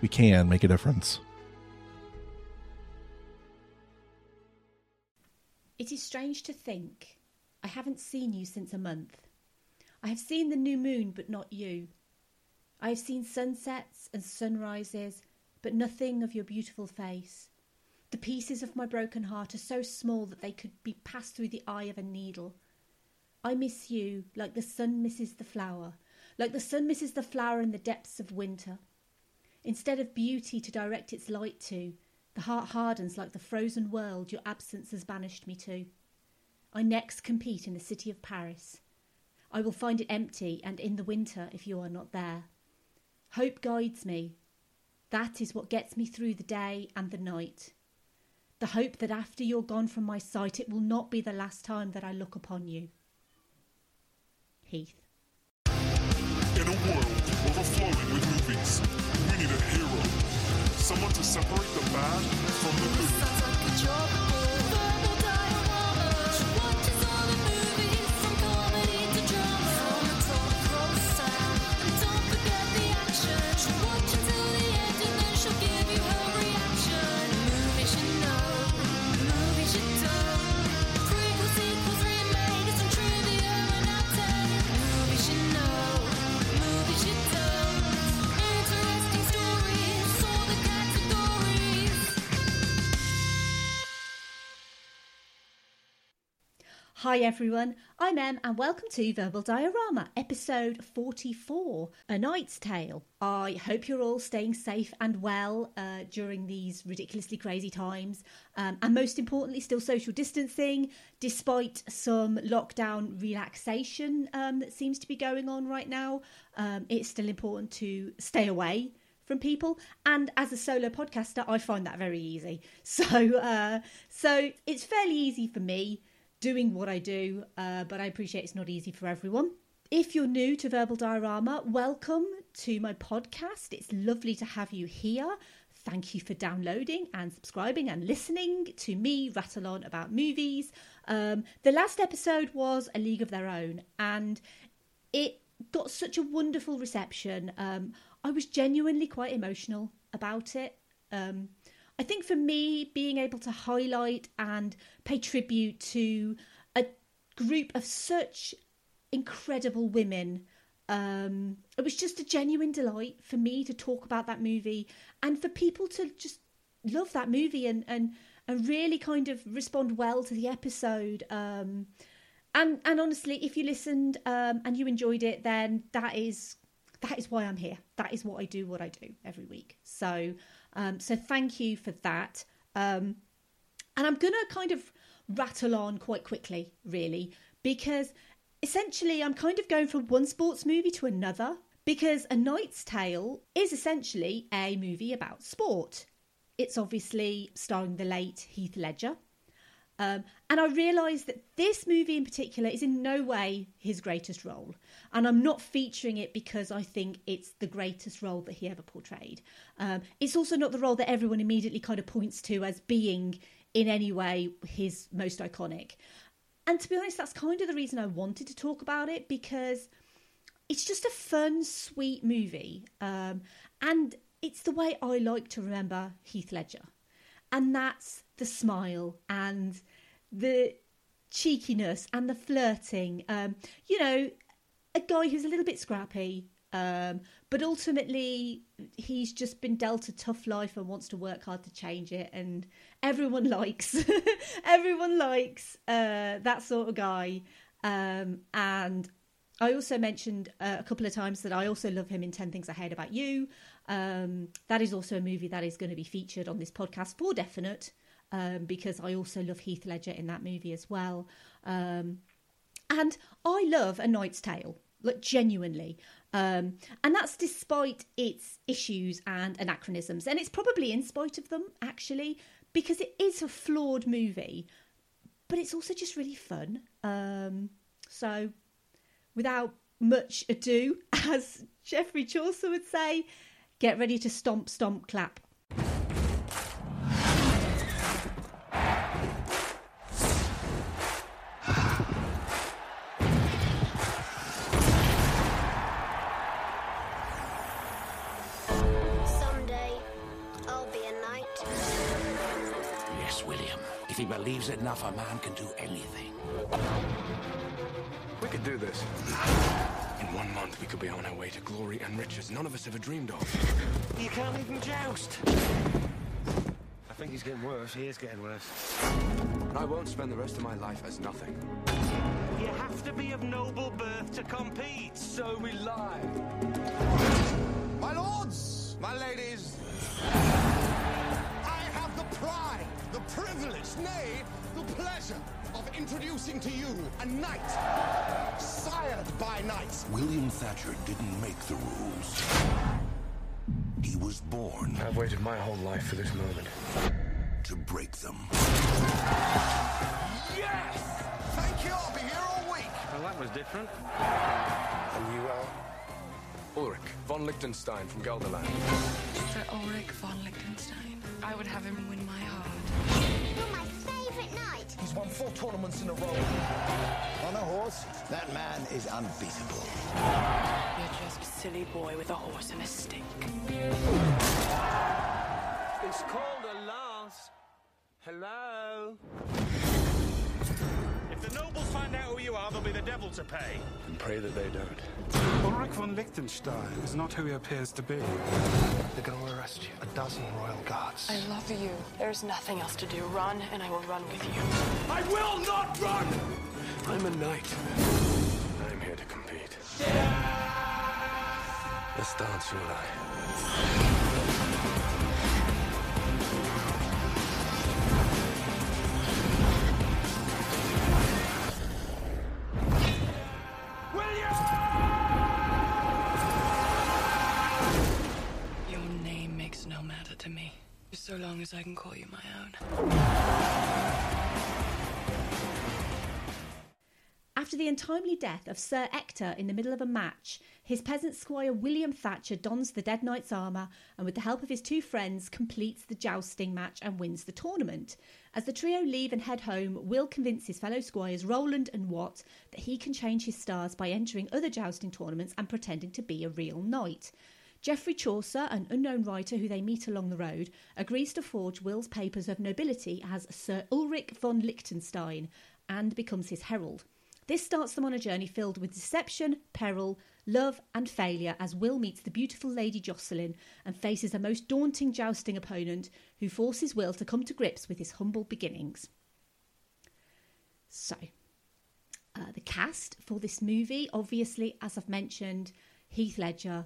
we can make a difference. It is strange to think I haven't seen you since a month. I have seen the new moon, but not you. I have seen sunsets and sunrises, but nothing of your beautiful face. The pieces of my broken heart are so small that they could be passed through the eye of a needle. I miss you like the sun misses the flower, like the sun misses the flower in the depths of winter. Instead of beauty to direct its light to, the heart hardens like the frozen world your absence has banished me to. I next compete in the city of Paris. I will find it empty and in the winter if you are not there. Hope guides me. That is what gets me through the day and the night. The hope that after you're gone from my sight, it will not be the last time that I look upon you. Heath. In a world overflowing with movies, need a hero. Someone to separate the bad from the good. Hi everyone, I'm Em and welcome to Verbal Diorama, episode 44, A Knight's Tale. I hope you're all staying safe and well uh, during these ridiculously crazy times, um, and most importantly, still social distancing despite some lockdown relaxation um, that seems to be going on right now. Um, it's still important to stay away from people. And as a solo podcaster i find that very easy. So uh so it's fairly easy for me doing what i do uh, but i appreciate it's not easy for everyone if you're new to verbal diorama welcome to my podcast it's lovely to have you here thank you for downloading and subscribing and listening to me rattle on about movies um, the last episode was a league of their own and it got such a wonderful reception. Um, I was genuinely quite emotional about it. Um, I think for me, being able to highlight and pay tribute to a group of such incredible women, um, it was just a genuine delight for me to talk about that movie and for people to just love that movie and and and really kind of respond well to the episode. Um, and and honestly if you listened um, and you enjoyed it then that is that is why i'm here that is what i do what i do every week so um, so thank you for that. Um, and i'm gonna kind of rattle on quite quickly really because essentially i'm kind of going from one sports movie to another because a knight's tale is essentially a movie about sport. It's obviously starring the late heath ledger um, and I realised that this movie in particular is in no way his greatest role. And I'm not featuring it because I think it's the greatest role that he ever portrayed. Um, it's also not the role that everyone immediately kind of points to as being in any way his most iconic. And to be honest, that's kind of the reason I wanted to talk about it because it's just a fun, sweet movie. Um, and it's the way I like to remember Heath Ledger. And that's the smile and the cheekiness and the flirting. Um, you know, a guy who's a little bit scrappy, Um, but ultimately, he's just been dealt a tough life and wants to work hard to change it. And everyone likes, everyone likes uh, that sort of guy. Um, and I also mentioned uh, a couple of times that I also love him in 10 Things I Hate About You. Um, that is also a movie that is going to be featured on this podcast for definite um, because I also love Heath Ledger in that movie as well. Um, and I love A Knight's Tale, like genuinely. Um, and that's despite its issues and anachronisms. And it's probably in spite of them, actually, because it is a flawed movie, but it's also just really fun. Um, so, without much ado, as Geoffrey Chaucer would say, get ready to stomp, stomp, clap. Believes enough, a man can do anything. We could do this. In one month, we could be on our way to glory and riches none of us ever dreamed of. You can't even joust. I think he's getting worse. He is getting worse. But I won't spend the rest of my life as nothing. You have to be of noble birth to compete. So we lie. My lords, my ladies, privilege, nay, the pleasure of introducing to you a knight, sired by knights. William Thatcher didn't make the rules. He was born I've waited my whole life for this moment. to break them. Yes! Thank you, I'll be here all week. Well, that was different. And you are? Ulrich von Liechtenstein from Gelderland. Sir Ulrich von Liechtenstein. I would have him win my heart. You're my favorite knight. He's won four tournaments in a row. On a horse, that man is unbeatable. You're just a silly boy with a horse and a stick. It's called a lance. Hello? If the nobles find out who you are, there'll be the devil to pay. And pray that they don't. Ulrich von Liechtenstein is not who he appears to be. They're going to arrest you. A dozen royal guards. I love you. There's nothing else to do. Run, and I will run with you. I will not run! I'm a knight. I'm here to compete. Let's dance, you and I. long as I can call you my own. After the untimely death of Sir Ector in the middle of a match, his peasant squire William Thatcher dons the dead knight's armour and, with the help of his two friends, completes the jousting match and wins the tournament. As the trio leave and head home, Will convinces his fellow squires Roland and Watt that he can change his stars by entering other jousting tournaments and pretending to be a real knight. Geoffrey Chaucer, an unknown writer who they meet along the road, agrees to forge Will's papers of nobility as Sir Ulrich von Liechtenstein and becomes his herald. This starts them on a journey filled with deception, peril, love, and failure as Will meets the beautiful Lady Jocelyn and faces a most daunting jousting opponent who forces Will to come to grips with his humble beginnings. So, uh, the cast for this movie, obviously, as I've mentioned, Heath Ledger.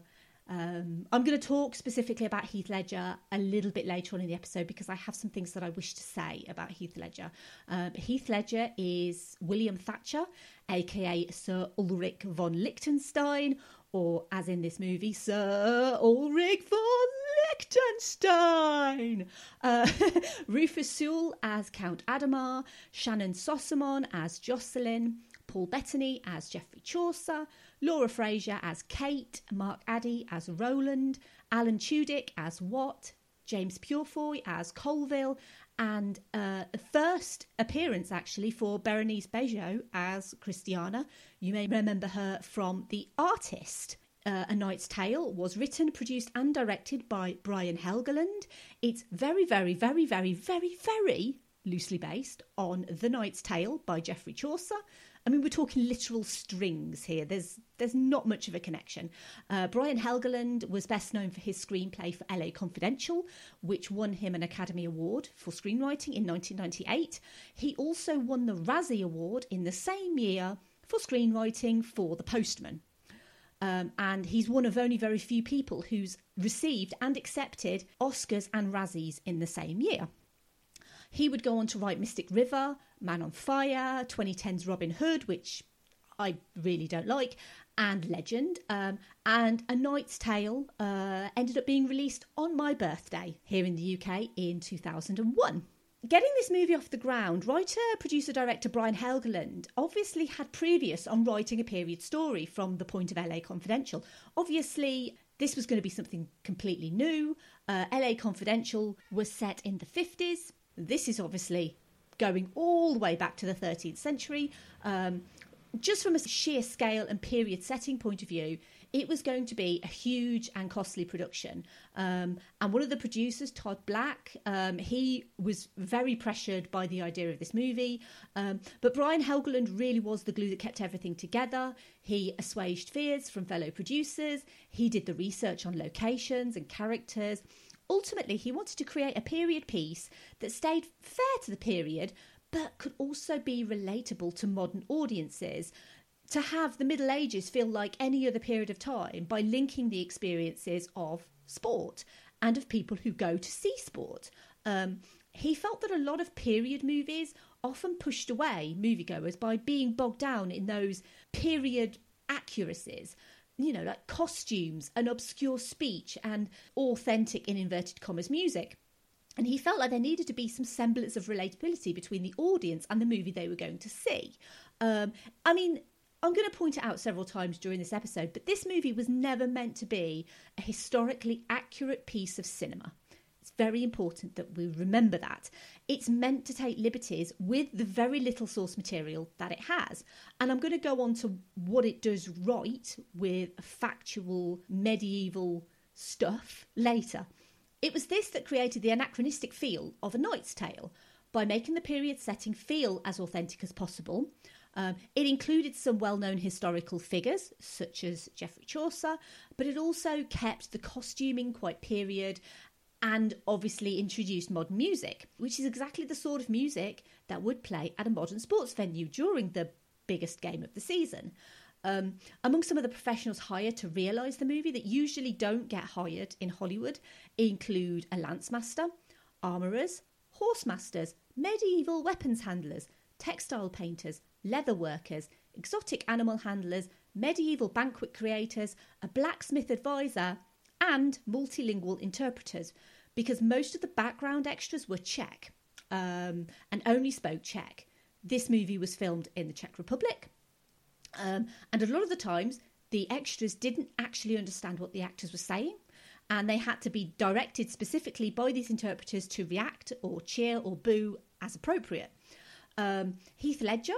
Um, I'm going to talk specifically about Heath Ledger a little bit later on in the episode because I have some things that I wish to say about Heath Ledger. Um, Heath Ledger is William Thatcher, aka Sir Ulrich von Liechtenstein, or as in this movie, Sir Ulrich von Liechtenstein. Uh, Rufus Sewell as Count Adhemar, Shannyn Sossamon as Jocelyn, Paul Bettany as Geoffrey Chaucer, Laura Fraser as Kate, Mark Addy as Roland, Alan Tudyk as Watt, James Purefoy as Colville, and uh, first appearance actually for Berenice Bejo as Christiana. You may remember her from The Artist. Uh, a Knight's Tale was written, produced, and directed by Brian Helgeland. It's very, very, very, very, very, very loosely based on The Knight's Tale by Geoffrey Chaucer. I mean, we're talking literal strings here. There's there's not much of a connection. Uh, Brian Helgeland was best known for his screenplay for LA Confidential, which won him an Academy Award for screenwriting in 1998. He also won the Razzie Award in the same year for screenwriting for The Postman. Um, and he's one of only very few people who's received and accepted Oscars and Razzies in the same year. He would go on to write Mystic River, Man on Fire, 2010's Robin Hood, which I really don't like, and Legend. Um, and A Knight's Tale uh, ended up being released on my birthday here in the UK in 2001. Getting this movie off the ground, writer, producer, director Brian Helgeland obviously had previous on writing a period story from the point of LA Confidential. Obviously, this was going to be something completely new. Uh, LA Confidential was set in the 50s. This is obviously going all the way back to the 13th century. Um, just from a sheer scale and period setting point of view, it was going to be a huge and costly production. Um, and one of the producers, Todd Black, um, he was very pressured by the idea of this movie. Um, but Brian Helgeland really was the glue that kept everything together. He assuaged fears from fellow producers, he did the research on locations and characters. Ultimately, he wanted to create a period piece that stayed fair to the period, but could also be relatable to modern audiences. To have the Middle Ages feel like any other period of time by linking the experiences of sport and of people who go to see sport. Um, he felt that a lot of period movies often pushed away moviegoers by being bogged down in those period accuracies you know, like costumes and obscure speech and authentic, in inverted commas, music. And he felt like there needed to be some semblance of relatability between the audience and the movie they were going to see. Um, I mean, I'm going to point it out several times during this episode, but this movie was never meant to be a historically accurate piece of cinema. Very important that we remember that. It's meant to take liberties with the very little source material that it has. And I'm going to go on to what it does right with factual medieval stuff later. It was this that created the anachronistic feel of A Knight's Tale by making the period setting feel as authentic as possible. Um, it included some well known historical figures, such as Geoffrey Chaucer, but it also kept the costuming quite period and obviously introduced modern music, which is exactly the sort of music that would play at a modern sports venue during the biggest game of the season. Um, among some of the professionals hired to realise the movie that usually don't get hired in Hollywood include a lance master, armourers, horse masters, medieval weapons handlers, textile painters, leather workers, exotic animal handlers, medieval banquet creators, a blacksmith advisor, and multilingual interpreters, because most of the background extras were Czech um, and only spoke Czech. This movie was filmed in the Czech Republic, um, and a lot of the times the extras didn't actually understand what the actors were saying, and they had to be directed specifically by these interpreters to react or cheer or boo as appropriate. Um, Heath Ledger,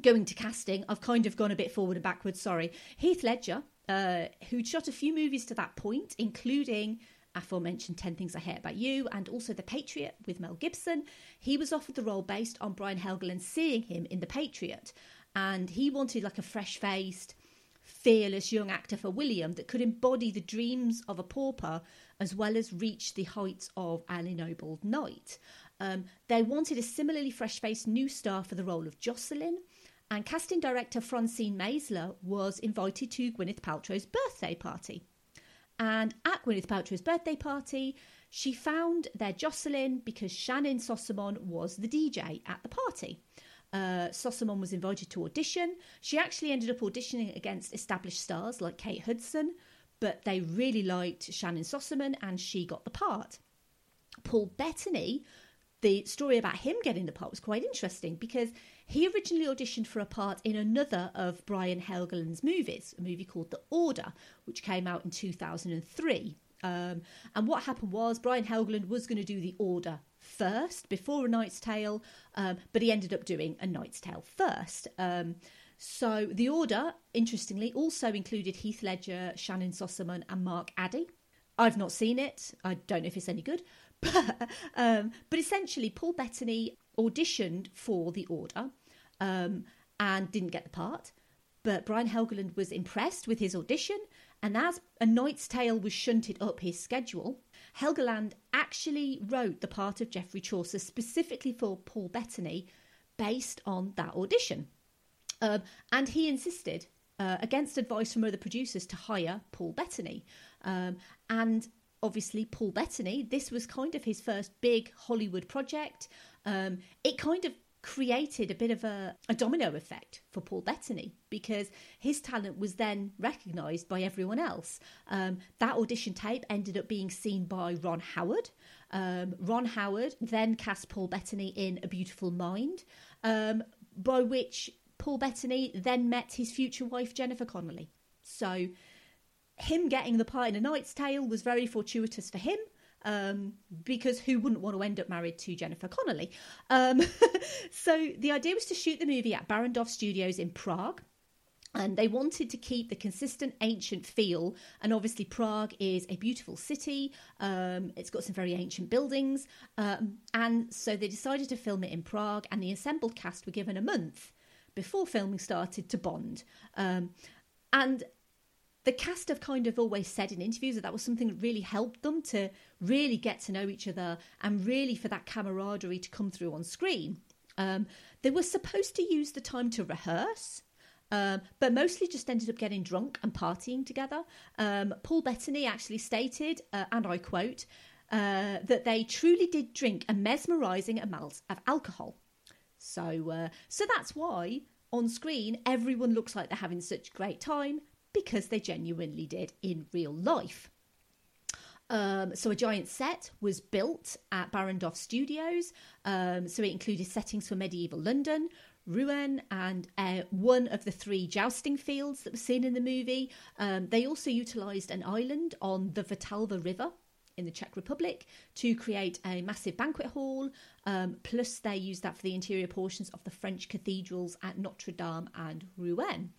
going to casting, I've kind of gone a bit forward and backwards, sorry. Heath Ledger, uh, who'd shot a few movies to that point, including aforementioned 10 Things I Hate About You and also The Patriot with Mel Gibson. He was offered the role based on Brian Helgeland seeing him in The Patriot. And he wanted like a fresh faced, fearless young actor for William that could embody the dreams of a pauper as well as reach the heights of an ennobled knight. Um, they wanted a similarly fresh faced new star for the role of Jocelyn. And casting director Francine Maisler was invited to Gwyneth Paltrow's birthday party. And at Gwyneth Paltrow's birthday party, she found their Jocelyn because Shannyn Sossamon was the DJ at the party. Uh, Sossamon was invited to audition. She actually ended up auditioning against established stars like Kate Hudson, but they really liked Shannyn Sossamon and she got the part. Paul Bettany, the story about him getting the part was quite interesting because he originally auditioned for a part in another of Brian Helgeland's movies, a movie called The Order, which came out in 2003. Um, and what happened was Brian Helgeland was going to do The Order first before A Knight's Tale, um, but he ended up doing A Knight's Tale first. Um, so The Order, interestingly, also included Heath Ledger, Shannyn Sossamon, and Mark Addy. I've not seen it. I don't know if it's any good, but um, but essentially, Paul Bettany auditioned for The Order, um, and didn't get the part. But Brian Helgeland was impressed with his audition, and as A Knight's Tale was shunted up his schedule, Helgeland actually wrote the part of Geoffrey Chaucer specifically for Paul Bettany based on that audition. Um, and he insisted, uh, against advice from other producers, to hire Paul Bettany. Um, and obviously, Paul Bettany, this was kind of his first big Hollywood project. Um, it kind of created a bit of a, a domino effect for Paul Bettany because his talent was then recognised by everyone else. Um, that audition tape ended up being seen by Ron Howard. Um, Ron Howard then cast Paul Bettany in A Beautiful Mind, um, by which Paul Bettany then met his future wife Jennifer Connelly. So him getting the part in A Knight's Tale was very fortuitous for him um, because who wouldn't want to end up married to Jennifer Connelly? Um, so the idea was to shoot the movie at Barrandov Studios in Prague. And they wanted to keep the consistent ancient feel. And obviously, Prague is a beautiful city. Um, it's got some very ancient buildings. Um, and so they decided to film it in Prague. And the assembled cast were given a month before filming started to bond. Um, and the cast have kind of always said in interviews that that was something that really helped them to really get to know each other and really for that camaraderie to come through on screen. Um, they were supposed to use the time to rehearse. Um, but mostly just ended up getting drunk and partying together. Um, Paul Bettany actually stated, uh, and I quote, uh, that they truly did drink a mesmerising amount of alcohol. So, uh, so that's why on screen everyone looks like they're having such great time because they genuinely did in real life. Um, so a giant set was built at Barrandov Studios. Um, so it included settings for medieval London, Rouen, and uh, one of the three jousting fields that were seen in the movie. Um, they also utilised an island on the Vltava River in the Czech Republic to create a massive banquet hall. Um, plus, they used that for the interior portions of the French cathedrals at Notre Dame and Rouen.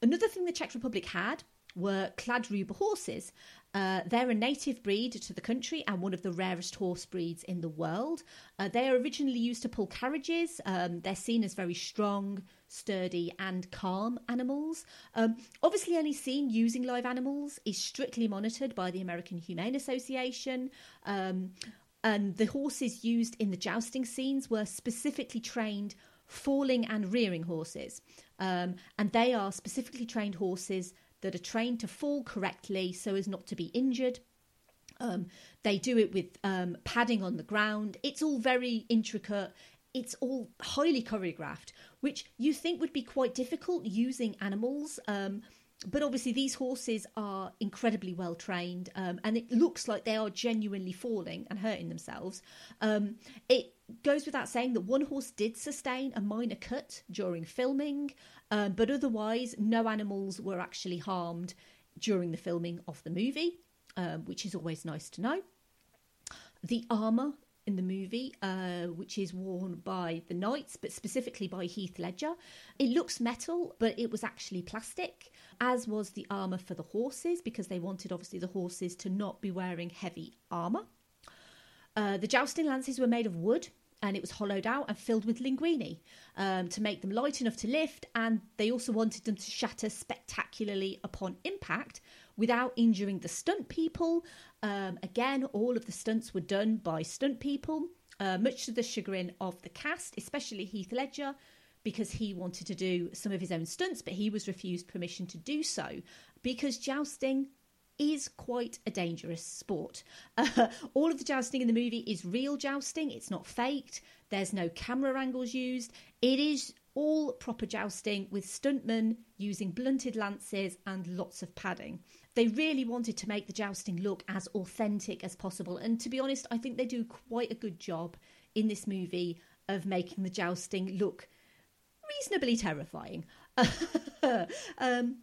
Another thing the Czech Republic had were Kladruber horses. Uh, they're a native breed to the country and one of the rarest horse breeds in the world. Uh, they are originally used to pull carriages. Um, they're seen as very strong, sturdy, and calm animals. Um, obviously, any scene using live animals is strictly monitored by the American Humane Association. Um, and the horses used in the jousting scenes were specifically trained falling and rearing horses. Um, and they are specifically trained horses that are trained to fall correctly so as not to be injured. Um, they do it with um, padding on the ground. It's all very intricate. It's all highly choreographed, which you think would be quite difficult using animals. Um, but obviously, these horses are incredibly well trained, um, and it looks like they are genuinely falling and hurting themselves. Um, it goes without saying that one horse did sustain a minor cut during filming, um, but otherwise, no animals were actually harmed during the filming of the movie, um, which is always nice to know. The armour in the movie, uh, which is worn by the knights, but specifically by Heath Ledger. It looks metal, but it was actually plastic, as was the armour for the horses, because they wanted obviously the horses to not be wearing heavy armour. Uh, the jousting lances were made of wood. And it was hollowed out and filled with linguini um, to make them light enough to lift. And they also wanted them to shatter spectacularly upon impact without injuring the stunt people. Um, again, all of the stunts were done by stunt people, uh, much to the chagrin of the cast, especially Heath Ledger, because he wanted to do some of his own stunts, but he was refused permission to do so because jousting is quite a dangerous sport. Uh, all of the jousting in the movie is real jousting, it's not faked, there's no camera angles used. It is all proper jousting with stuntmen using blunted lances and lots of padding. They really wanted to make the jousting look as authentic as possible, and to be honest, I think they do quite a good job in this movie of making the jousting look reasonably terrifying. um,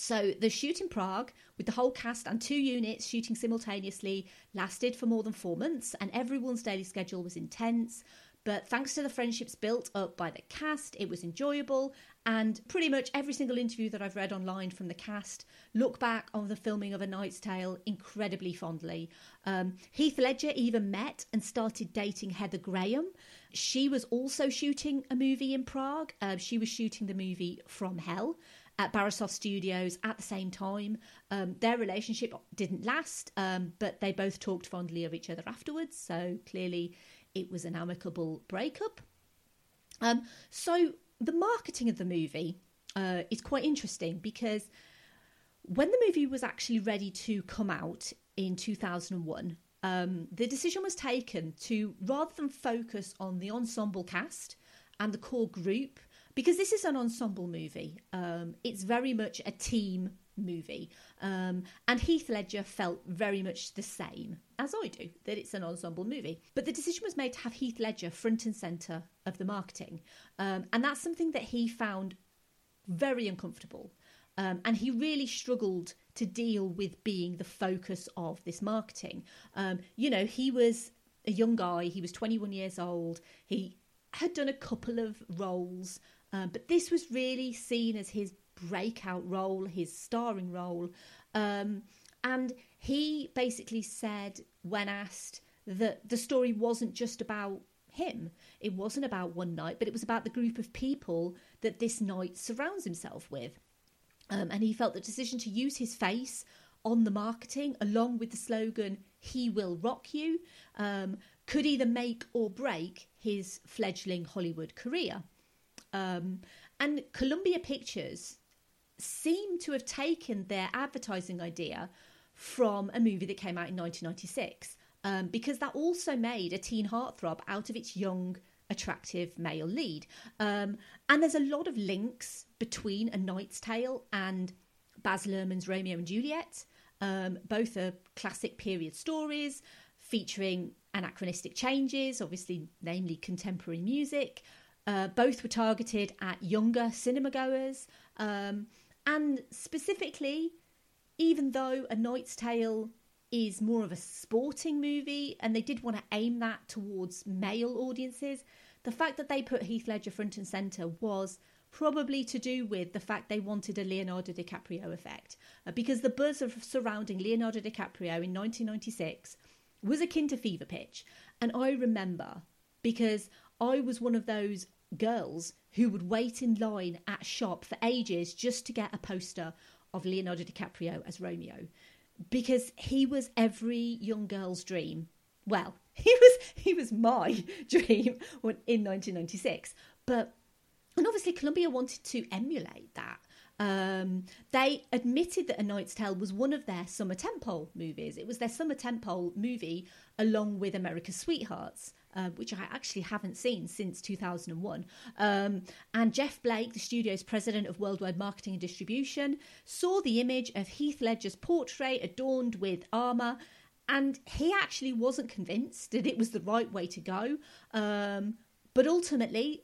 so the shoot in Prague, with the whole cast and two units shooting simultaneously, lasted for more than four months, and everyone's daily schedule was intense. But thanks to the friendships built up by the cast, it was enjoyable. And pretty much every single interview that I've read online from the cast look back on the filming of A Knight's Tale incredibly fondly. Um, Heath Ledger even met and started dating Heather Graham. She was also shooting a movie in Prague. Uh, she was shooting the movie From Hell at Studios at the same time. Um, their relationship didn't last, um, but they both talked fondly of each other afterwards. So clearly, it was an amicable breakup. Um, so the marketing of the movie uh, is quite interesting because when the movie was actually ready to come out in 2001, um, the decision was taken to rather than focus on the ensemble cast and the core group, because this is an ensemble movie, um, it's very much a team movie. Um, and Heath Ledger felt very much the same as I do, that it's an ensemble movie. But the decision was made to have Heath Ledger front and centre of the marketing. Um, and that's something that he found very uncomfortable. Um, and he really struggled to deal with being the focus of this marketing. Um, you know, he was a young guy, he was 21 years old, he had done a couple of roles, um, but this was really seen as his breakout role, his starring role. Um, and he basically said, when asked, that the story wasn't just about him. It wasn't about one night, but it was about the group of people that this knight surrounds himself with. Um, and he felt the decision to use his face on the marketing, along with the slogan, He Will Rock You, um, could either make or break his fledgling Hollywood career. Um, and Columbia Pictures seem to have taken their advertising idea from a movie that came out in 1996 um, because that also made a teen heartthrob out of its young, attractive male lead. Um, and there's a lot of links between A Knight's Tale and Baz Luhrmann's Romeo and Juliet. Um, both are classic period stories featuring anachronistic changes, obviously, namely contemporary music. Uh, both were targeted at younger cinema goers. Um, and specifically, even though A Knight's Tale is more of a sporting movie and they did want to aim that towards male audiences, the fact that they put Heath Ledger front and centre was probably to do with the fact they wanted a Leonardo DiCaprio effect. Uh, because the buzz of surrounding Leonardo DiCaprio in 1996 was akin to fever pitch. And I remember because I was one of those girls who would wait in line at shop for ages just to get a poster of Leonardo DiCaprio as Romeo because he was every young girl's dream. Well, he was he was my dream in 1996. But and obviously Columbia wanted to emulate that. Um, they admitted that A Knight's Tale was one of their summer tentpole movies. It was their summer tentpole movie along with America's Sweethearts. Uh, which I actually haven't seen since 2001. Um, and Jeff Blake, the studio's president of worldwide marketing and distribution, saw the image of Heath Ledger's portrait adorned with armour, and he actually wasn't convinced that it was the right way to go. Um, but ultimately,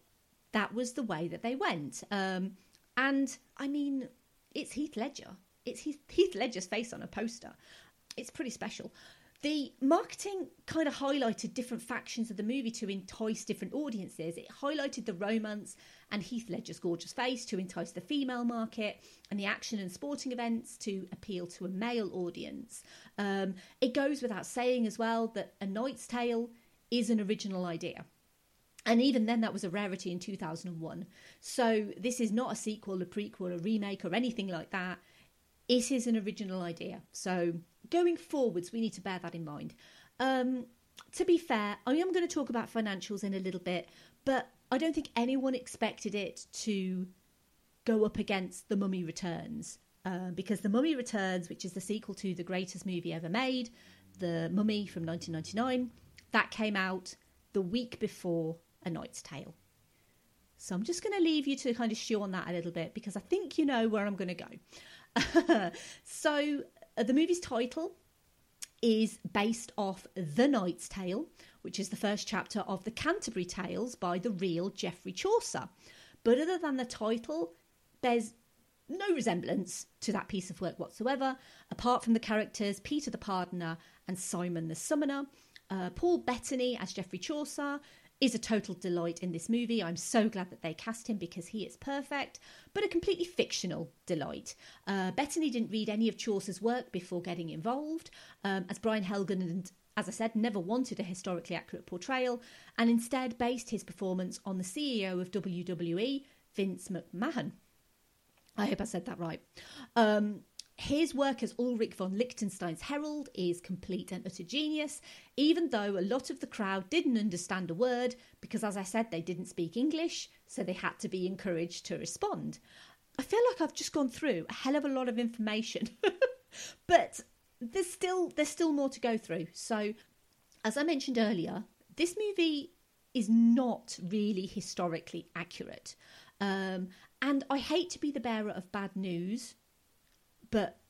that was the way that they went. Um, and I mean, it's Heath Ledger. It's Heath, Heath Ledger's face on a poster. It's pretty special. The marketing kind of highlighted different factions of the movie to entice different audiences. It highlighted the romance and Heath Ledger's gorgeous face to entice the female market, and the action and sporting events to appeal to a male audience. Um, it goes without saying as well that A Knight's Tale is an original idea. And even then, that was a rarity in 2001. So, this is not a sequel, a prequel, a remake, or anything like that. It is an original idea. So, going forwards, we need to bear that in mind. Um, to be fair, I am going to talk about financials in a little bit, but I don't think anyone expected it to go up against The Mummy Returns. Uh, because The Mummy Returns, which is the sequel to the greatest movie ever made, The Mummy from 1999, that came out the week before A Knight's Tale. So I'm just going to leave you to kind of stew on that a little bit because I think you know where I'm going to go. so the movie's title is based off The Knight's Tale, which is the first chapter of the Canterbury Tales by the real Geoffrey Chaucer. But other than the title, there's no resemblance to that piece of work whatsoever, apart from the characters Peter the Pardoner and Simon the Summoner. Uh, Paul Bettany as Geoffrey Chaucer, is a total delight in this movie. I'm so glad that they cast him because he is perfect, but a completely fictional delight. Uh, Bettany didn't read any of Chaucer's work before getting involved, um, as Brian Helgeland, as I said, never wanted a historically accurate portrayal and instead based his performance on the CEO of WWE, Vince McMahon. I hope I said that right. Um, his work as Ulrich von Liechtenstein's herald is complete and utter genius, even though a lot of the crowd didn't understand a word because, as I said, they didn't speak English, so they had to be encouraged to respond. I feel like I've just gone through a hell of a lot of information, but there's still there's still more to go through. So, as I mentioned earlier, this movie is not really historically accurate, um, and I hate to be the bearer of bad news but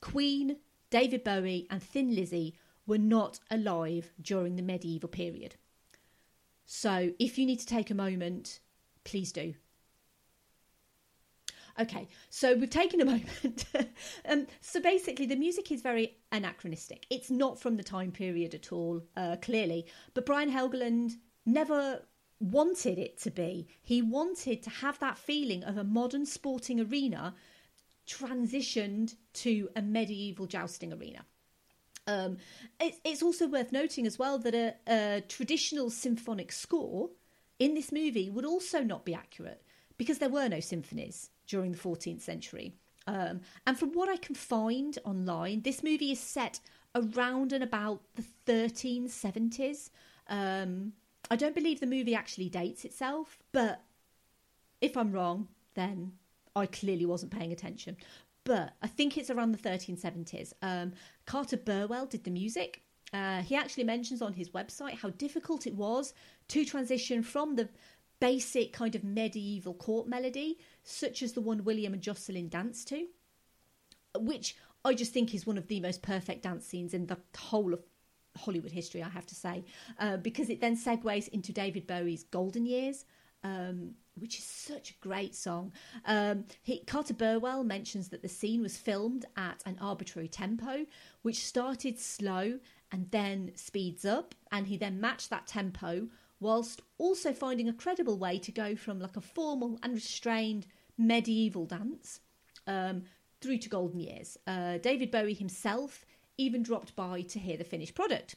Queen, David Bowie, and Thin Lizzy were not alive during the medieval period. So if you need to take a moment, please do. Okay, so we've taken a moment. um, so basically, the music is very anachronistic. It's not from the time period at all, uh, clearly. But Brian Helgeland never wanted it to be. He wanted to have that feeling of a modern sporting arena transitioned to a medieval jousting arena. Um, it's, it's also worth noting as well that a, a traditional symphonic score in this movie would also not be accurate because there were no symphonies during the 14th century. Um, and from what I can find online, this movie is set around and about the 1370s. Um, I don't believe the movie actually dates itself, but if I'm wrong, then I clearly wasn't paying attention. But I think it's around the 1370s. Um, Carter Burwell did the music. Uh, he actually mentions on his website how difficult it was to transition from the basic kind of medieval court melody, such as the one William and Jocelyn dance to, which I just think is one of the most perfect dance scenes in the whole of Hollywood history, I have to say, uh, because it then segues into David Bowie's golden years. Um, which is such a great song. Um, he, Carter Burwell mentions that the scene was filmed at an arbitrary tempo, which started slow and then speeds up, and he then matched that tempo whilst also finding a credible way to go from like a formal and restrained medieval dance um, through to golden years. Uh, David Bowie himself even dropped by to hear the finished product.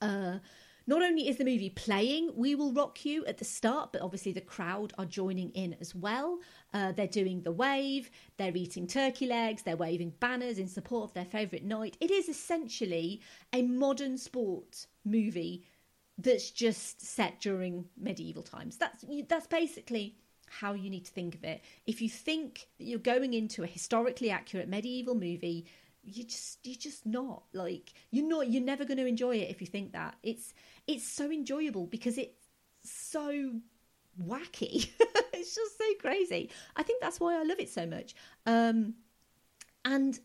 Uh, not only is the movie playing We Will Rock You at the start, but obviously the crowd are joining in as well. Uh, they're doing the wave, they're eating turkey legs, they're waving banners in support of their favourite knight. It is essentially a modern sport movie that's just set during medieval times. That's that's basically how you need to think of it. If you think that you're going into a historically accurate medieval movie, you just you're just not like you're not you're never going to enjoy it if you think that. It's it's so enjoyable because it's so wacky. It's just so crazy. I think that's why i love it so much. Um and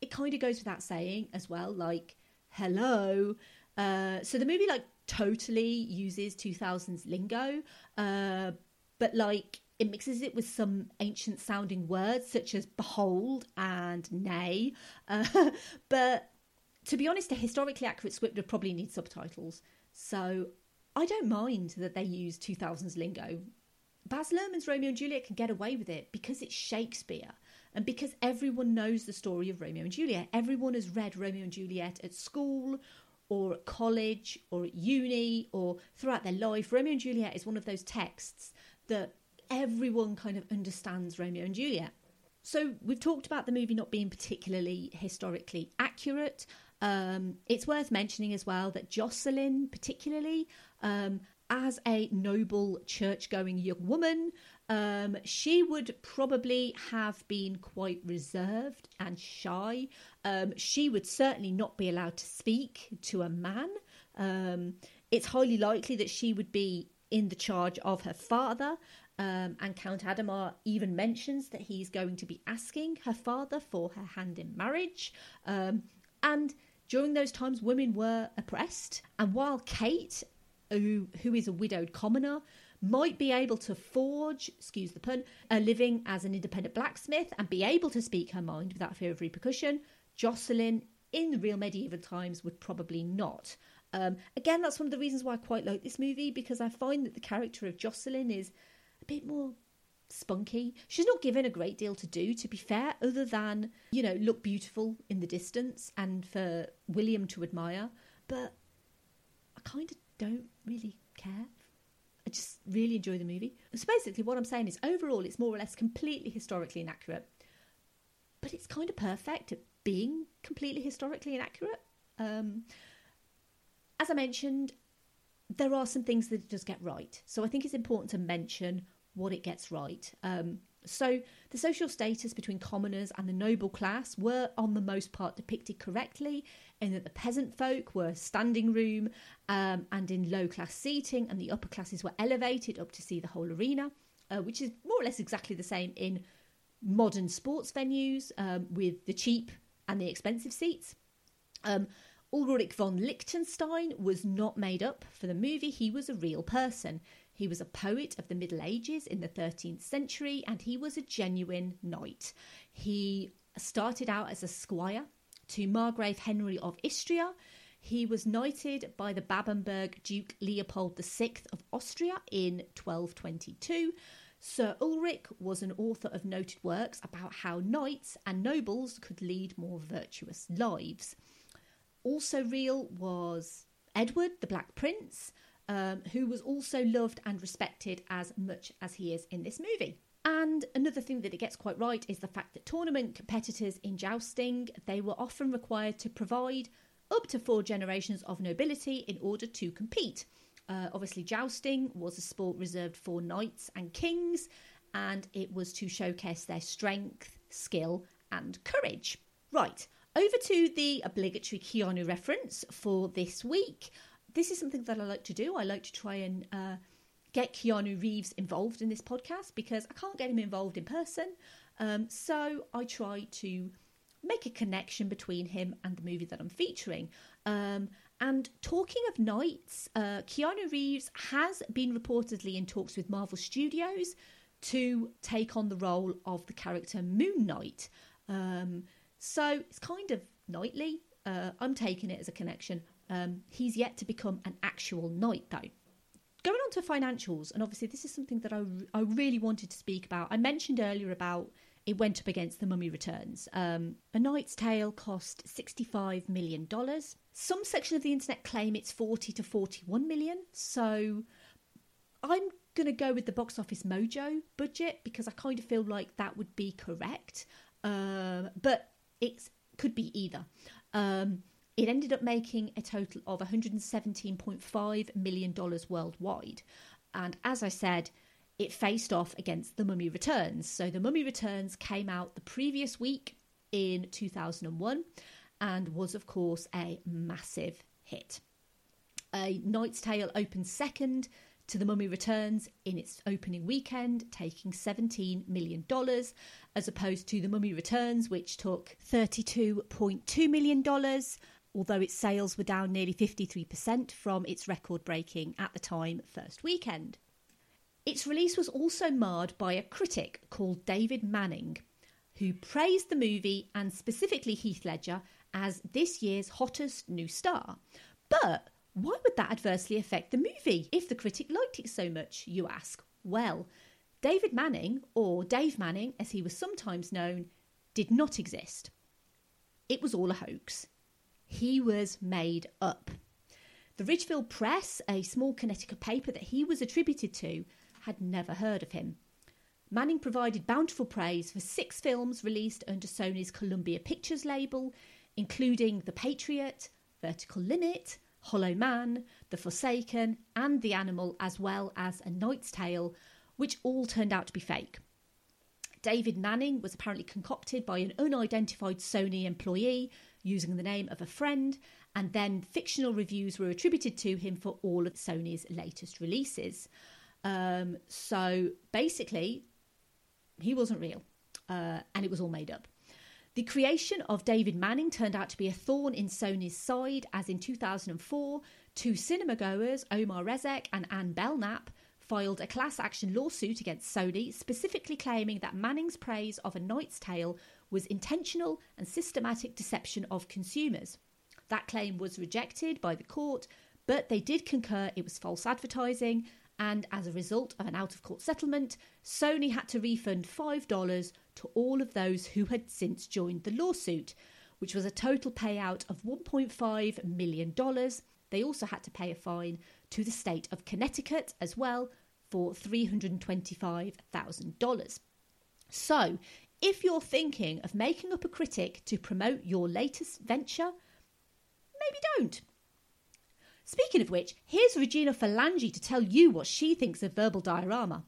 it kind of goes without saying as well like hello. Uh so the movie like totally uses 2000s lingo uh but like it mixes it with some ancient sounding words such as behold and nay. Uh, but to be honest, a historically accurate script would probably need subtitles. So I don't mind that they use 2000s lingo. Baz Luhrmann's Romeo and Juliet can get away with it because it's Shakespeare and because everyone knows the story of Romeo and Juliet. Everyone has read Romeo and Juliet at school or at college or at uni or throughout their life. Romeo and Juliet is one of those texts that everyone kind of understands Romeo and Juliet. So we've talked about the movie not being particularly historically accurate. Um, it's worth mentioning as well that Jocelyn, particularly um, as a noble church-going young woman, um, she would probably have been quite reserved and shy. Um, she would certainly not be allowed to speak to a man. Um, it's highly likely that she would be in the charge of her father. Um, and Count Adhemar even mentions that he's going to be asking her father for her hand in marriage. Um, and during those times, women were oppressed. And while Kate, who, who is a widowed commoner, might be able to forge, excuse the pun, a living as an independent blacksmith and be able to speak her mind without fear of repercussion, Jocelyn in real medieval times would probably not. Um, again, that's one of the reasons why I quite like this movie because I find that the character of Jocelyn is bit more spunky. She's not given a great deal to do, to be fair, other than, you know, look beautiful in the distance and for William to admire. But I kind of don't really care. I just really enjoy the movie. So basically, what I'm saying is overall, it's more or less completely historically inaccurate. But it's kind of perfect at being completely historically inaccurate. Um, as I mentioned, there are some things that it does get right. So I think it's important to mention what it gets right. Um, so the social status between commoners and the noble class were, on the most part, depicted correctly, in that the peasant folk were standing room um, and in low class seating, and the upper classes were elevated up to see the whole arena, uh, which is more or less exactly the same in modern sports venues um, with the cheap and the expensive seats. Um, Ulrich von Liechtenstein was not made up for the movie, he was a real person. He was a poet of the Middle Ages in the 13th century and he was a genuine knight. He started out as a squire to Margrave Henry of Istria. He was knighted by the Babenberg Duke Leopold VI of Austria in 1222. Sir Ulrich was an author of noted works about how knights and nobles could lead more virtuous lives. Also real was Edward, the Black Prince, um, who was also loved and respected as much as he is in this movie. And another thing that it gets quite right is the fact that tournament competitors in jousting they were often required to provide up to four generations of nobility in order to compete. Uh, obviously, jousting was a sport reserved for knights and kings, and it was to showcase their strength, skill, and courage. Right, over to the obligatory Keanu reference for this week. This is something that I like to do. I like to try and uh, get Keanu Reeves involved in this podcast because I can't get him involved in person. Um, so I try to make a connection between him and the movie that I'm featuring. Um, and talking of knights, uh, Keanu Reeves has been reportedly in talks with Marvel Studios to take on the role of the character Moon Knight. Um, so it's kind of nightly. Uh, I'm taking it as a connection. Um, he's yet to become an actual knight, though. Going on to financials, and obviously this is something that I, I really wanted to speak about. I mentioned earlier about it went up against The Mummy Returns. Um, a Knight's Tale cost $65 million. Some section of the internet claim it's 40 to 41 million. So I'm going to go with the box office mojo budget because I kind of feel like that would be correct. Um, but it could be either. Um, it ended up making a total of $117.5 million worldwide. And as I said, it faced off against The Mummy Returns. So The Mummy Returns came out the previous week in 2001 and was, of course, a massive hit. A Knight's Tale opened second to The Mummy Returns in its opening weekend, taking $17 million, as opposed to The Mummy Returns, which took $32.2 million, although its sales were down nearly 53% from its record breaking at the time first weekend. Its release was also marred by a critic called David Manning, who praised the movie and specifically Heath Ledger as this year's hottest new star. But why would that adversely affect the movie if the critic liked it so much, you ask? Well, David Manning, or Dave Manning as he was sometimes known, did not exist. It was all a hoax. He was made up. The Ridgefield Press, a small Connecticut paper that he was attributed to, had never heard of him. Manning provided bountiful praise for six films released under Sony's Columbia Pictures label, including The Patriot, Vertical Limit, Hollow Man, The Forsaken, and The Animal, as well as A Knight's Tale, which all turned out to be fake. David Manning was apparently concocted by an unidentified Sony employee using the name of a friend, and then fictional reviews were attributed to him for all of Sony's latest releases. Um, so basically, he wasn't real, uh, and it was all made up. The creation of David Manning turned out to be a thorn in Sony's side, as in 2004, two cinema goers, Omar Rezek and Anne Belknap, filed a class action lawsuit against Sony, specifically claiming that Manning's praise of A Knight's Tale was intentional and systematic deception of consumers. That claim was rejected by the court, But they did concur it was false advertising, and as a result of an out of court settlement, Sony had to refund $5 to all of those who had since joined the lawsuit, which was a total payout of $1.5 million. They also had to pay a fine to the state of Connecticut as well for $325,000. So, if you're thinking of making up a critic to promote your latest venture, maybe don't. Speaking of which, here's Regina Phalange to tell you what she thinks of Verbal Diorama.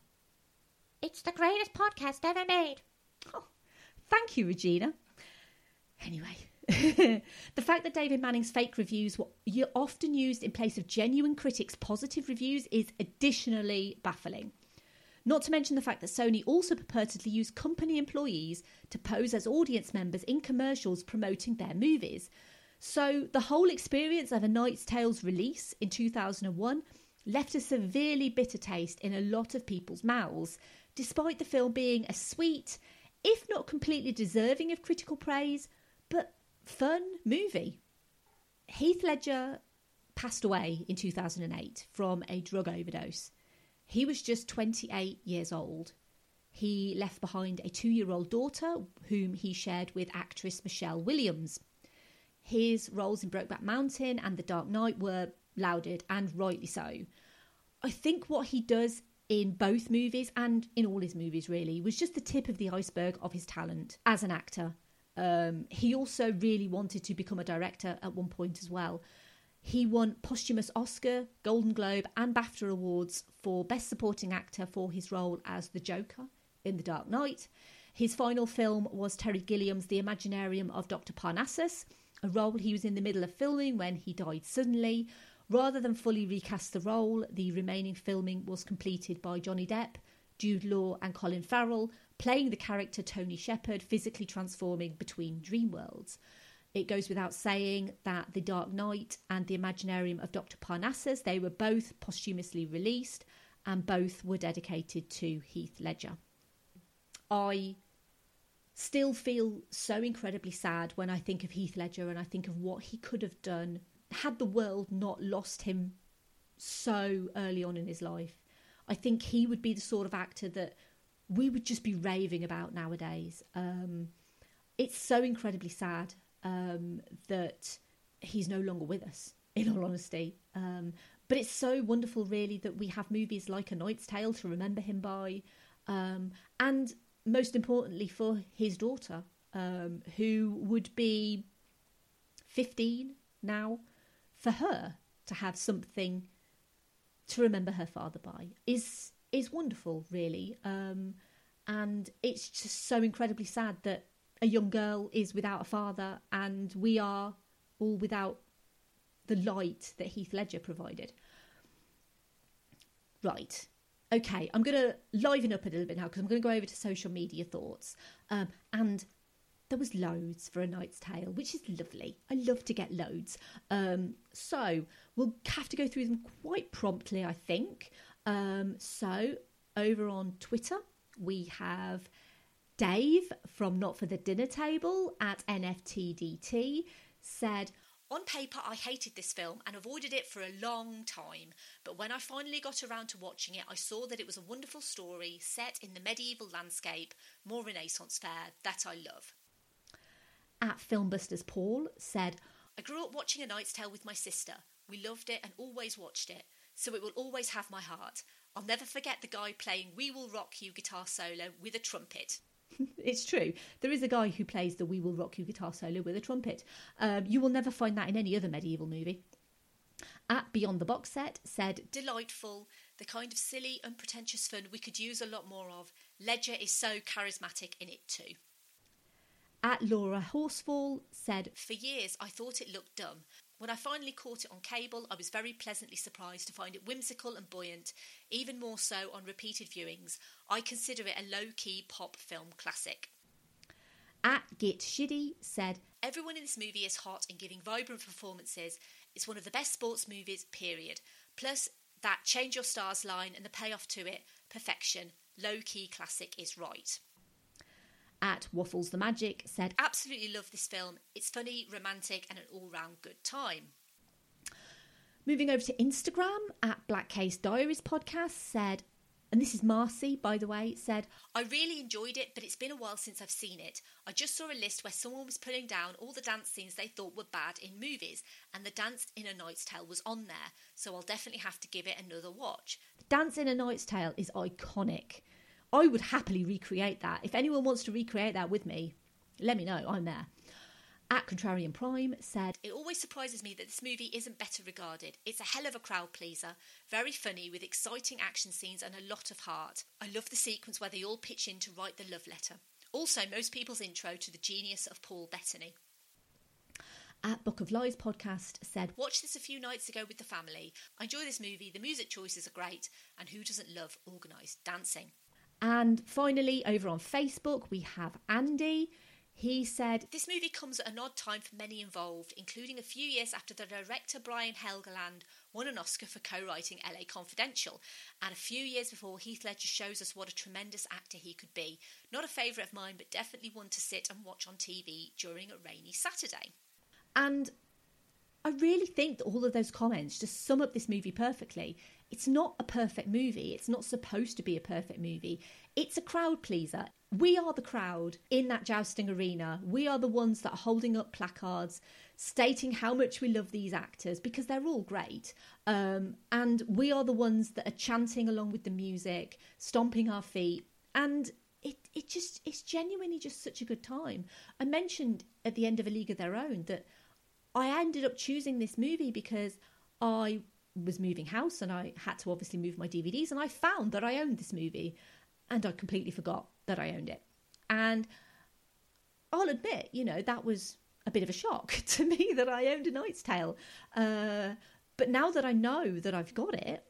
It's the greatest podcast ever made. Oh, thank you, Regina. Anyway, the fact that David Manning's fake reviews were often used in place of genuine critics' positive reviews is additionally baffling. Not to mention the fact that Sony also purportedly used company employees to pose as audience members in commercials promoting their movies. So the whole experience of A Knight's Tale's release in 2001 left a severely bitter taste in a lot of people's mouths, despite the film being a sweet, if not completely deserving of critical praise, but fun movie. Heath Ledger passed away in 2008 from a drug overdose. He was just 28 years old. He left behind a two year old daughter whom he shared with actress Michelle Williams. His roles in Brokeback Mountain and The Dark Knight were lauded, and rightly so. I think what he does in both movies and in all his movies really was just the tip of the iceberg of his talent as an actor. Um, he also really wanted to become a director at one point as well. He won posthumous Oscar, Golden Globe, and BAFTA awards for Best Supporting Actor for his role as the Joker in The Dark Knight. His final film was Terry Gilliam's The Imaginarium of Dr. Parnassus, a role he was in the middle of filming when he died suddenly. Rather than fully recast the role, the remaining filming was completed by Johnny Depp, Jude Law, and Colin Farrell, playing the character Tony Shepard, physically transforming between dream worlds. It goes without saying that The Dark Knight and The Imaginarium of Dr. Parnassus, they were both posthumously released and both were dedicated to Heath Ledger. I still feel so incredibly sad when I think of Heath Ledger and I think of what he could have done had the world not lost him so early on in his life. I think he would be the sort of actor that we would just be raving about nowadays. Um, it's so incredibly sad um, that he's no longer with us, in all honesty. Um, but it's so wonderful, really, that we have movies like A Knight's Tale to remember him by, um, and most importantly, for his daughter, um, who would be 15 now, for her to have something to remember her father by is is wonderful, really. Um, and it's just so incredibly sad that a young girl is without a father, and we are all without the light that Heath Ledger provided. Right. Okay, I'm going to liven up a little bit now because I'm going to go over to social media thoughts. Um, and there was loads for a Knight's Tale, which is lovely. I love to get loads. Um, so we'll have to go through them quite promptly, I think. Um, so over on Twitter, we have Dave from Not for the Dinner Table at NFTDT said, on paper, I hated this film and avoided it for a long time, but when I finally got around to watching it, I saw that it was a wonderful story set in the medieval landscape, more Renaissance fair, that I love. At Filmbusters Paul said, I grew up watching A Knight's Tale with my sister. We loved it and always watched it, so it will always have my heart. I'll never forget the guy playing We Will Rock You guitar solo with a trumpet. It's true. There is a guy who plays the We Will Rock You guitar solo with a trumpet. Um, you will never find that in any other medieval movie. At Beyond the Box Set said, Delightful, the kind of silly, unpretentious fun we could use a lot more of. Ledger is so charismatic in it too. At Laura Horsefall said, For years I thought it looked dumb. When I finally caught it on cable, I was very pleasantly surprised to find it whimsical and buoyant, even more so on repeated viewings. I consider it a low key pop film classic. At Git Shiddy said, Everyone in this movie is hot and giving vibrant performances. It's one of the best sports movies, period. Plus, that change your stars line and the payoff to it, perfection. Low key classic is right at Waffles the Magic said, Absolutely love this film. It's funny, romantic, and an all round good time. Moving over to Instagram at Black Case Diaries podcast said, and this is Marcy, by the way, said, I really enjoyed it, but it's been a while since I've seen it. I just saw a list where someone was pulling down all the dance scenes they thought were bad in movies, and the dance in A Knight's Tale was on there, so I'll definitely have to give it another watch. The Dance in a Knight's Tale is iconic. I would happily recreate that. If anyone wants to recreate that with me, let me know. I'm there. At Contrarian Prime said, It always surprises me that this movie isn't better regarded. It's a hell of a crowd pleaser, very funny with exciting action scenes and a lot of heart. I love the sequence where they all pitch in to write the love letter. Also, most people's intro to the genius of Paul Bettany. At Book of Lies podcast said, Watch this a few nights ago with the family. I enjoy this movie, the music choices are great, and who doesn't love organised dancing? And finally, over on Facebook, we have Andy. He said, This movie comes at an odd time for many involved, including a few years after the director Brian Helgeland won an Oscar for co writing LA Confidential, and a few years before Heath Ledger shows us what a tremendous actor he could be. Not a favourite of mine, but definitely one to sit and watch on TV during a rainy Saturday. And I really think that all of those comments just sum up this movie perfectly. It's not a perfect movie. It's not supposed to be a perfect movie. It's a crowd pleaser. We are the crowd in that jousting arena. We are the ones that are holding up placards stating how much we love these actors because they're all great. Um, and we are the ones that are chanting along with the music, stomping our feet. And it, it just, it's genuinely just such a good time. I mentioned at the end of A League of Their Own that I ended up choosing this movie because I was moving house and I had to obviously move my DVDs and I found that I owned this movie and I completely forgot that I owned it. And I'll admit, you know, that was a bit of a shock to me that I owned A Knight's Tale. Uh, but now that I know that I've got it,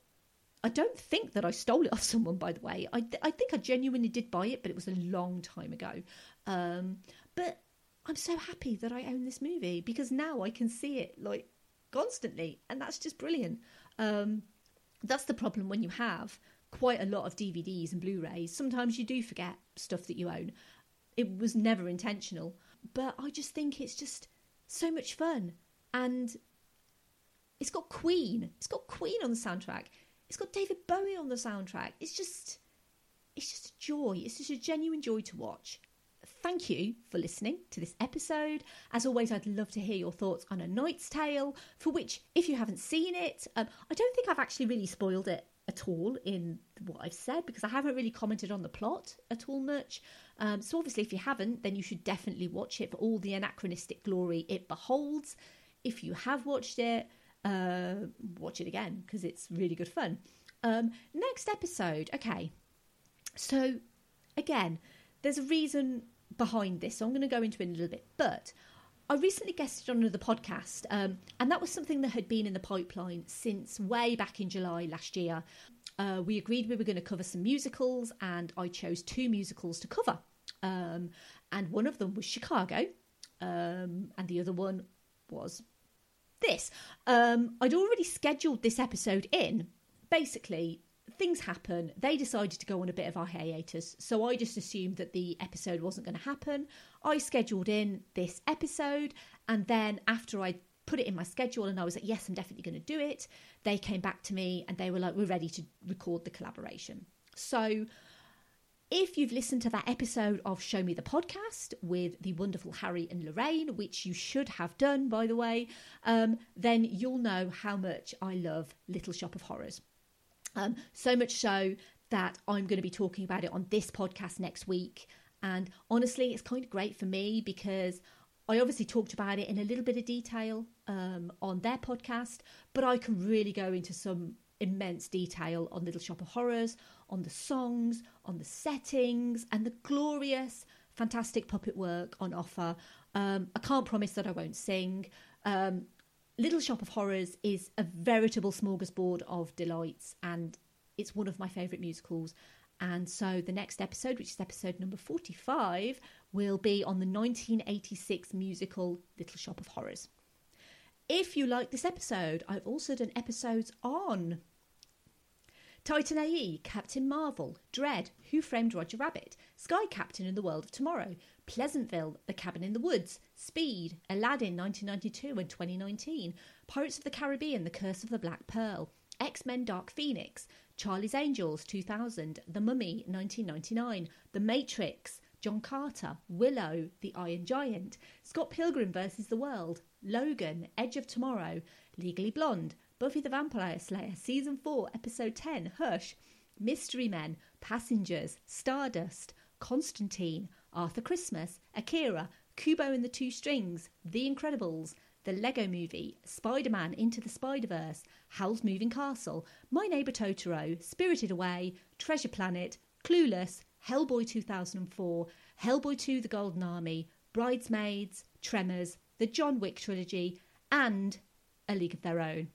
I don't think that I stole it off someone, by the way. I, I think I genuinely did buy it, but it was a long time ago. Um, but I'm so happy that I own this movie because now I can see it like constantly, and that's just brilliant. Um, that's the problem when you have quite a lot of DVDs and Blu-rays. Sometimes you do forget stuff that you own. It was never intentional, but I just think it's just so much fun, and it's got Queen. It's got Queen on the soundtrack. It's got David Bowie on the soundtrack. It's just, it's just a joy. It's just a genuine joy to watch. Thank you for listening to this episode. As always, I'd love to hear your thoughts on A Knight's Tale, for which, if you haven't seen it, um, I don't think I've actually really spoiled it at all in what I've said because I haven't really commented on the plot at all much. Um, so, obviously, if you haven't, then you should definitely watch it for all the anachronistic glory it beholds. If you have watched it, uh, watch it again because it's really good fun. Um, next episode, okay. So, again, there's a reason behind this, so I'm going to go into it in a little bit. But I recently guested on another podcast, um, and that was something that had been in the pipeline since way back in July last year. Uh, we agreed we were going to cover some musicals, and I chose two musicals to cover. Um, and one of them was Chicago, um, and the other one was this. Um, I'd already scheduled this episode in. Basically, things happen. They decided to go on a bit of a hiatus, so I just assumed that the episode wasn't going to happen. I scheduled in this episode, and then after I put it in my schedule and I was like, yes, I'm definitely going to do it, they came back to me and they were like, we're ready to record the collaboration. So, if you've listened to that episode of Show Me the Podcast with the wonderful Harry and Lorraine, which you should have done, by the way, um, then you'll know how much I love Little Shop of Horrors. Um, so much so that I'm going to be talking about it on this podcast next week. And honestly, it's kind of great for me because I obviously talked about it in a little bit of detail um, on their podcast, but I can really go into some immense detail on Little Shop of Horrors, on the songs, on the settings, and the glorious, fantastic puppet work on offer. Um, I can't promise that I won't sing. Um, Little Shop of Horrors is a veritable smorgasbord of delights, and it's one of my favourite musicals. And so the next episode, which is episode number 45, will be on the 1986 musical Little Shop of Horrors. If you like this episode, I've also done episodes on Titan AE, Captain Marvel, Dredd, Who Framed Roger Rabbit, Sky Captain in the World of Tomorrow, Pleasantville, The Cabin in the Woods, Speed, Aladdin 1992 and 2019, Pirates of the Caribbean, The Curse of the Black Pearl, X Men Dark Phoenix, Charlie's Angels 2000, The Mummy 1999, The Matrix, John Carter, Willow, The Iron Giant, Scott Pilgrim vs. the World, Logan, Edge of Tomorrow, Legally Blonde, Buffy the Vampire Slayer Season 4, Episode 10, Hush, Mystery Men, Passengers, Stardust, Constantine, Arthur Christmas, Akira, Kubo and the Two Strings, The Incredibles, The Lego Movie, Spider Man Into the Spider Verse, Howl's Moving Castle, My Neighbor Totoro, Spirited Away, Treasure Planet, Clueless, Hellboy 2004, Hellboy 2 The Golden Army, Bridesmaids, Tremors, the John Wick trilogy, and A League of Their Own.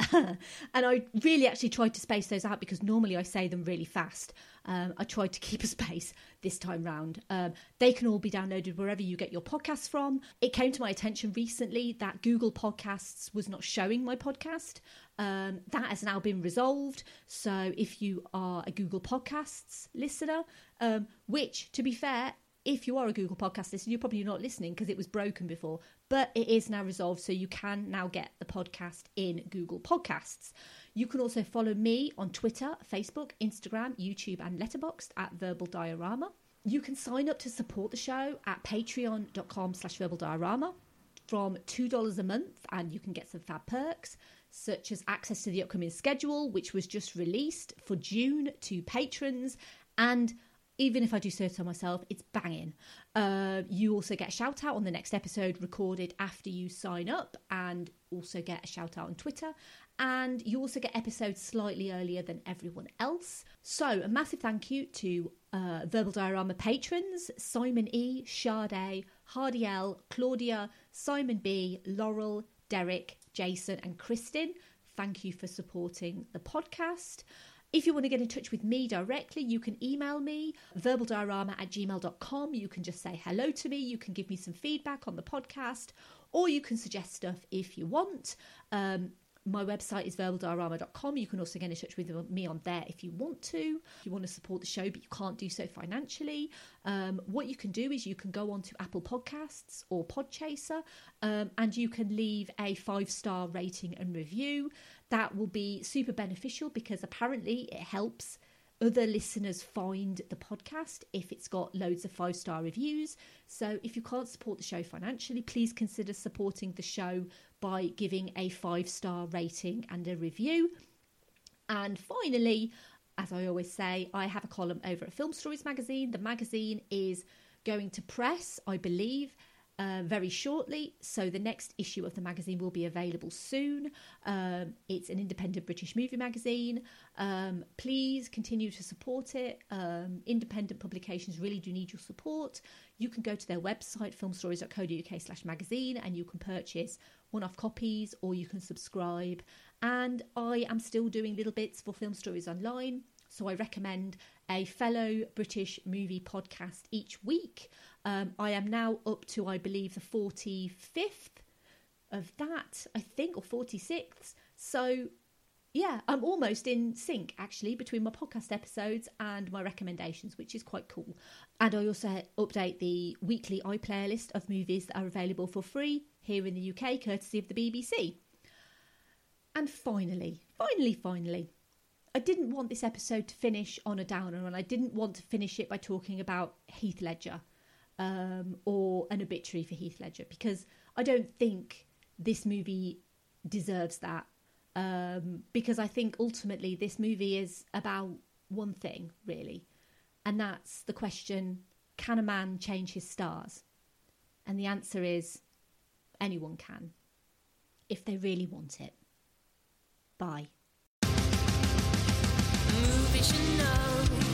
and I really actually tried to space those out because normally I say them really fast. Um, I tried to keep a space this time round. Um, they can all be downloaded wherever you get your podcasts from. It came to my attention recently that Google Podcasts was not showing my podcast. Um, that has now been resolved. So if you are a Google Podcasts listener, um, which to be fair, if you are a Google Podcast listener, you're probably not listening because it was broken before, but it is now resolved, so you can now get the podcast in Google Podcasts. You can also follow me on Twitter, Facebook, Instagram, YouTube, and Letterboxd at Verbal Diorama. You can sign up to support the show at patreon.com slash verbal diorama from $2 a month, and you can get some fab perks such as access to the upcoming schedule, which was just released for June to patrons, and even if I do so myself, it's banging. Uh, you also get a shout out on the next episode recorded after you sign up, and also get a shout out on Twitter. And you also get episodes slightly earlier than everyone else. So, a massive thank you to uh, Verbal Diorama patrons Simon E, Sade, Hardy L, Claudia, Simon B, Laurel, Derek, Jason, and Kristin. Thank you for supporting the podcast. If you want to get in touch with me directly, you can email me, verbaldiorama at gmail.com. You can just say hello to me. You can give me some feedback on the podcast, or you can suggest stuff if you want. Um, my website is verbaldiorama.com. You can also get in touch with me on there if you want to. If you want to support the show, but you can't do so financially, um, what you can do is you can go on to Apple Podcasts or Podchaser um, and you can leave a five star rating and review. That will be super beneficial because apparently it helps other listeners find the podcast if it's got loads of five star reviews. So if you can't support the show financially, please consider supporting the show by giving a five star rating and a review. And finally, as I always say, I have a column over at Film Stories magazine. The magazine is going to press, I believe, uh, very shortly. So the next issue of the magazine will be available soon. Um, it's an independent British movie magazine. Um, please continue to support it. Um, independent publications really do need your support. You can go to their website, filmstories.co.uk slash magazine, and you can purchase one-off copies or you can subscribe. And I am still doing little bits for Film Stories Online. So I recommend a fellow British movie podcast each week. Um, I am now up to, I believe, the 45th of that, I think, or 46th. So, yeah, I'm almost in sync actually between my podcast episodes and my recommendations, which is quite cool. And I also update the weekly iPlayer list of movies that are available for free here in the UK, courtesy of the BBC. And finally, finally, finally, I didn't want this episode to finish on a downer, and I didn't want to finish it by talking about Heath Ledger um, or an obituary for Heath Ledger because I don't think this movie deserves that. Um, because I think ultimately this movie is about one thing, really, and that's the question can a man change his stars? And the answer is anyone can if they really want it. Bye we should know.